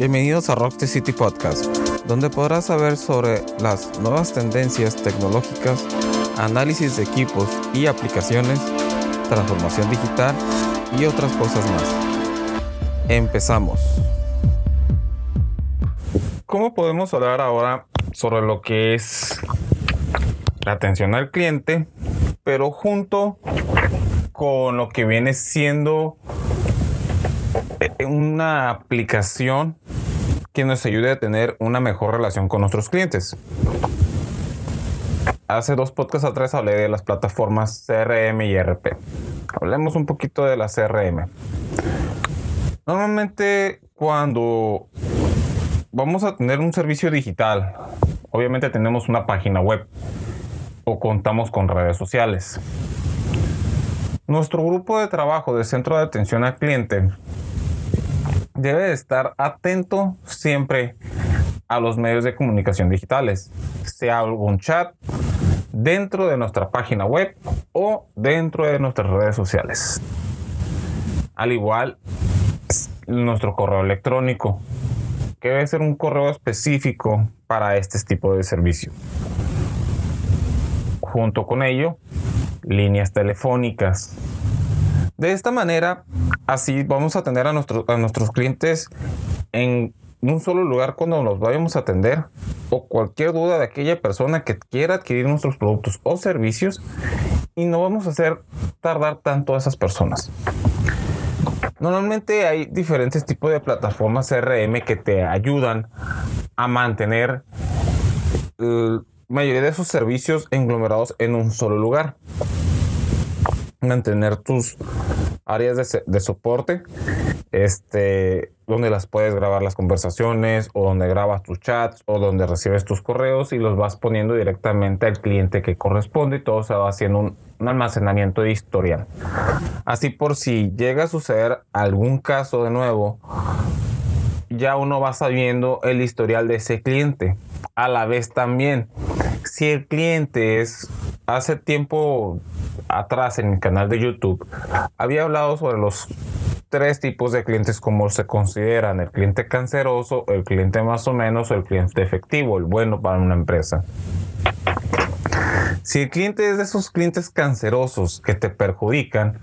Bienvenidos a Rock the City Podcast, donde podrás saber sobre las nuevas tendencias tecnológicas, análisis de equipos y aplicaciones, transformación digital y otras cosas más. Empezamos. ¿Cómo podemos hablar ahora sobre lo que es la atención al cliente, pero junto con lo que viene siendo una aplicación que nos ayude a tener una mejor relación con nuestros clientes. Hace dos podcasts atrás hablé de las plataformas CRM y RP. Hablemos un poquito de la CRM. Normalmente cuando vamos a tener un servicio digital, obviamente tenemos una página web o contamos con redes sociales. Nuestro grupo de trabajo de centro de atención al cliente debe estar atento siempre a los medios de comunicación digitales, sea algún chat dentro de nuestra página web o dentro de nuestras redes sociales. Al igual, nuestro correo electrónico, que debe ser un correo específico para este tipo de servicio. Junto con ello, líneas telefónicas, de esta manera, así vamos a tener a, a nuestros clientes en un solo lugar cuando los vayamos a atender o cualquier duda de aquella persona que quiera adquirir nuestros productos o servicios y no vamos a hacer tardar tanto a esas personas. Normalmente hay diferentes tipos de plataformas CRM que te ayudan a mantener la mayoría de esos servicios englomerados en un solo lugar mantener tus áreas de, soporte, este, donde las puedes grabar las conversaciones o donde grabas tus chats o donde recibes tus correos y los vas poniendo directamente al cliente que corresponde y todo se va haciendo un, un almacenamiento de historial. Así por si llega a suceder algún caso de nuevo, ya uno va sabiendo el historial de ese cliente. A la vez también, si el cliente es hace tiempo atrás en mi canal de YouTube había hablado sobre los tres tipos de clientes como se consideran, el cliente canceroso, el cliente más o menos, el cliente efectivo, el bueno para una empresa. Si el cliente es de esos clientes cancerosos que te perjudican,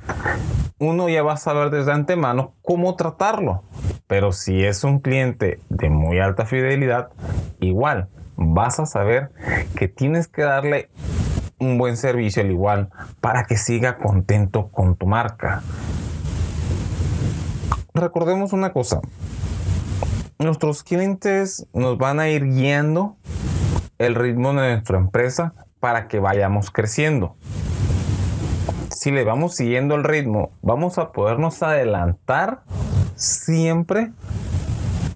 uno ya va a saber desde antemano cómo tratarlo. Pero si es un cliente de muy alta fidelidad, igual vas a saber que tienes que darle un buen servicio al igual para que siga contento con tu marca. Recordemos una cosa, nuestros clientes nos van a ir guiando el ritmo de nuestra empresa para que vayamos creciendo. Si le vamos siguiendo el ritmo, vamos a podernos adelantar siempre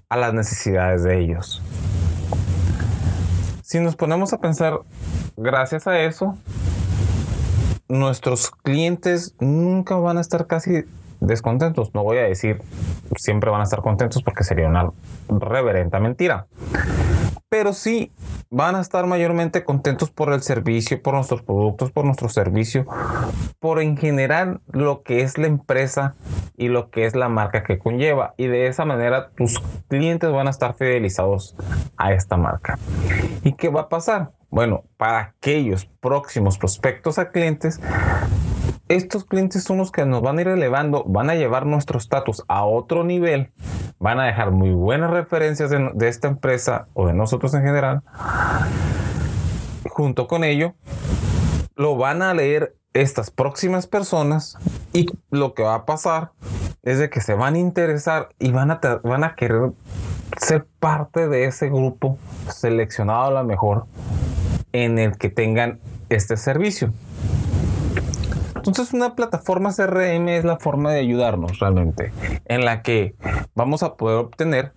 a las necesidades de ellos. Si nos ponemos a pensar, gracias a eso, nuestros clientes nunca van a estar casi descontentos. No voy a decir siempre van a estar contentos porque sería una reverenta mentira pero sí van a estar mayormente contentos por el servicio, por nuestros productos, por nuestro servicio, por en general lo que es la empresa y lo que es la marca que conlleva. Y de esa manera tus clientes van a estar fidelizados a esta marca. ¿Y qué va a pasar? Bueno, para aquellos próximos prospectos a clientes, estos clientes son los que nos van a ir elevando, van a llevar nuestro estatus a otro nivel, van a dejar muy buenas referencias de, esta empresa o de nosotros en general. Junto con ello, lo van a leer estas próximas personas y lo que va a pasar es de que se van a interesar y van a, querer ser parte de ese grupo seleccionado a lo mejor en el que tengan este servicio. Entonces una plataforma CRM es la forma de ayudarnos realmente, en la que vamos a poder obtener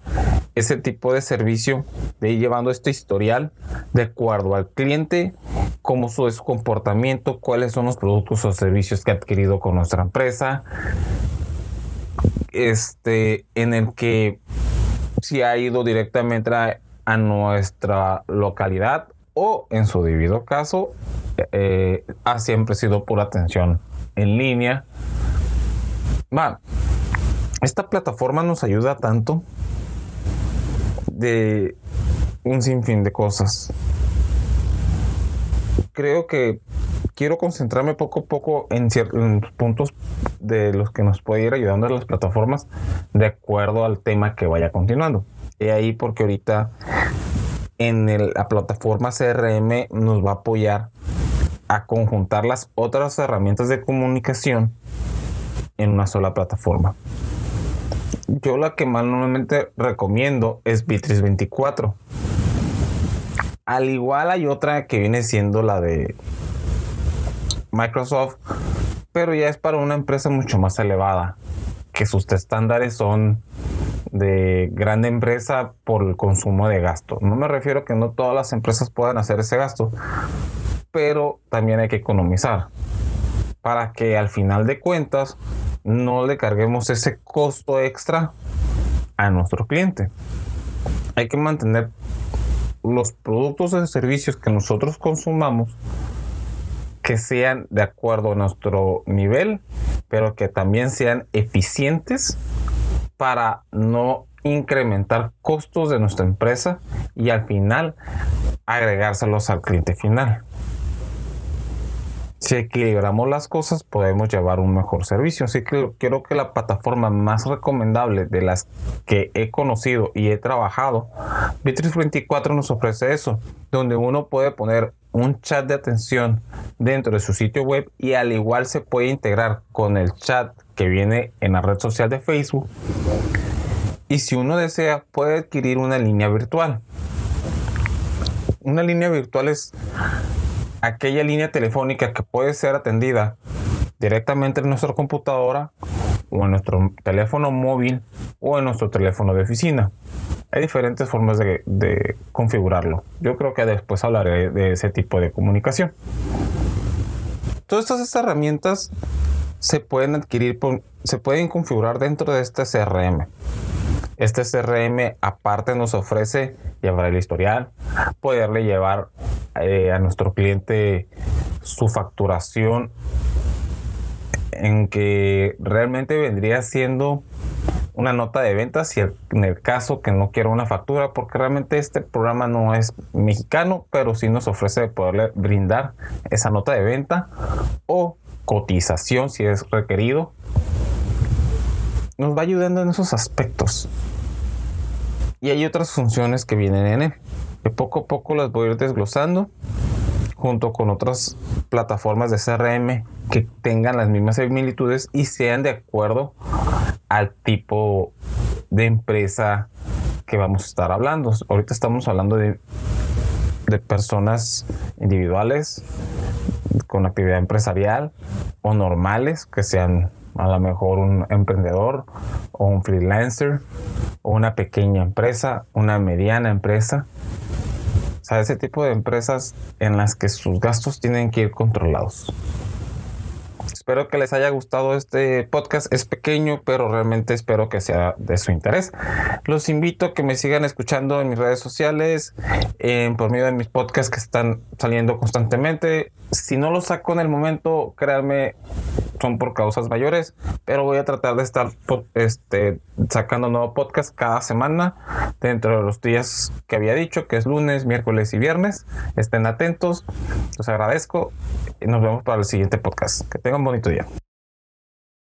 ese tipo de servicio de ir llevando este historial de acuerdo al cliente, cómo su, su comportamiento, cuáles son los productos o servicios que ha adquirido con nuestra empresa, este, en el que si ha ido directamente a nuestra localidad o en su debido caso eh, ha siempre sido pura atención en línea. esta plataforma nos ayuda tanto de un sinfín de cosas. Creo que quiero concentrarme poco a poco en ciertos puntos de los que nos puede ir ayudando las plataformas de acuerdo al tema que vaya continuando. Y ahí porque ahorita en la plataforma CRM nos va a apoyar a conjuntar las otras herramientas de comunicación en una sola plataforma. Yo la que más normalmente recomiendo es Bitrix 24. Al igual hay otra que viene siendo la de Microsoft, pero ya es para una empresa mucho más elevada, que sus estándares son de grande empresa por el consumo de gasto. No me refiero a que no todas las empresas puedan hacer ese gasto, pero también hay que economizar para que al final de cuentas no le carguemos ese costo extra a nuestro cliente. Hay que mantener los productos y servicios que nosotros consumamos que sean de acuerdo a nuestro nivel, pero que también sean eficientes para no incrementar costos de nuestra empresa y al final agregárselos al cliente final. Si equilibramos las cosas, podemos llevar un mejor servicio. Así que creo que la plataforma más recomendable de las que he conocido y he trabajado, Bitrix 24 nos ofrece eso, donde uno puede poner un chat de atención dentro de su sitio web y al igual se puede integrar con el chat que viene en la red social de Facebook. Y si uno desea, puede adquirir una línea virtual. Una línea virtual es aquella línea telefónica que puede ser atendida directamente en nuestra computadora o en nuestro teléfono móvil o en nuestro teléfono de oficina. Hay diferentes formas de, configurarlo. Yo creo que después hablaré de ese tipo de comunicación. Todas estas herramientas se pueden adquirir, se pueden configurar dentro de este CRM. Este CRM aparte nos ofrece llevar el historial, poderle llevar eh, a nuestro cliente su facturación en que realmente vendría siendo una nota de ventas si en el caso que no quiera una factura porque realmente este programa no es mexicano pero sí nos ofrece poderle brindar esa nota de venta o cotización si es requerido. Nos va ayudando en esos aspectos. Y hay otras funciones que vienen en él que poco a poco las voy a ir desglosando junto con otras plataformas de CRM que tengan las mismas similitudes y sean de acuerdo al tipo de empresa que vamos a estar hablando. Ahorita estamos hablando de, personas individuales con actividad empresarial o normales que sean a lo mejor un emprendedor o un freelancer o una pequeña empresa, una mediana empresa. O sea, ese tipo de empresas en las que sus gastos tienen que ir controlados. Espero que les haya gustado este podcast. Es pequeño, pero realmente espero que sea de su interés. Los invito a que me sigan escuchando en mis redes sociales, por medio de mis podcasts que están saliendo constantemente. Si no los saco en el momento, créanme, son por causas mayores, pero voy a tratar de estar este, sacando nuevo podcast cada semana dentro de los días que había dicho, que es lunes, miércoles y viernes. Estén atentos, los agradezco y nos vemos para el siguiente podcast. Que tengan bonito día.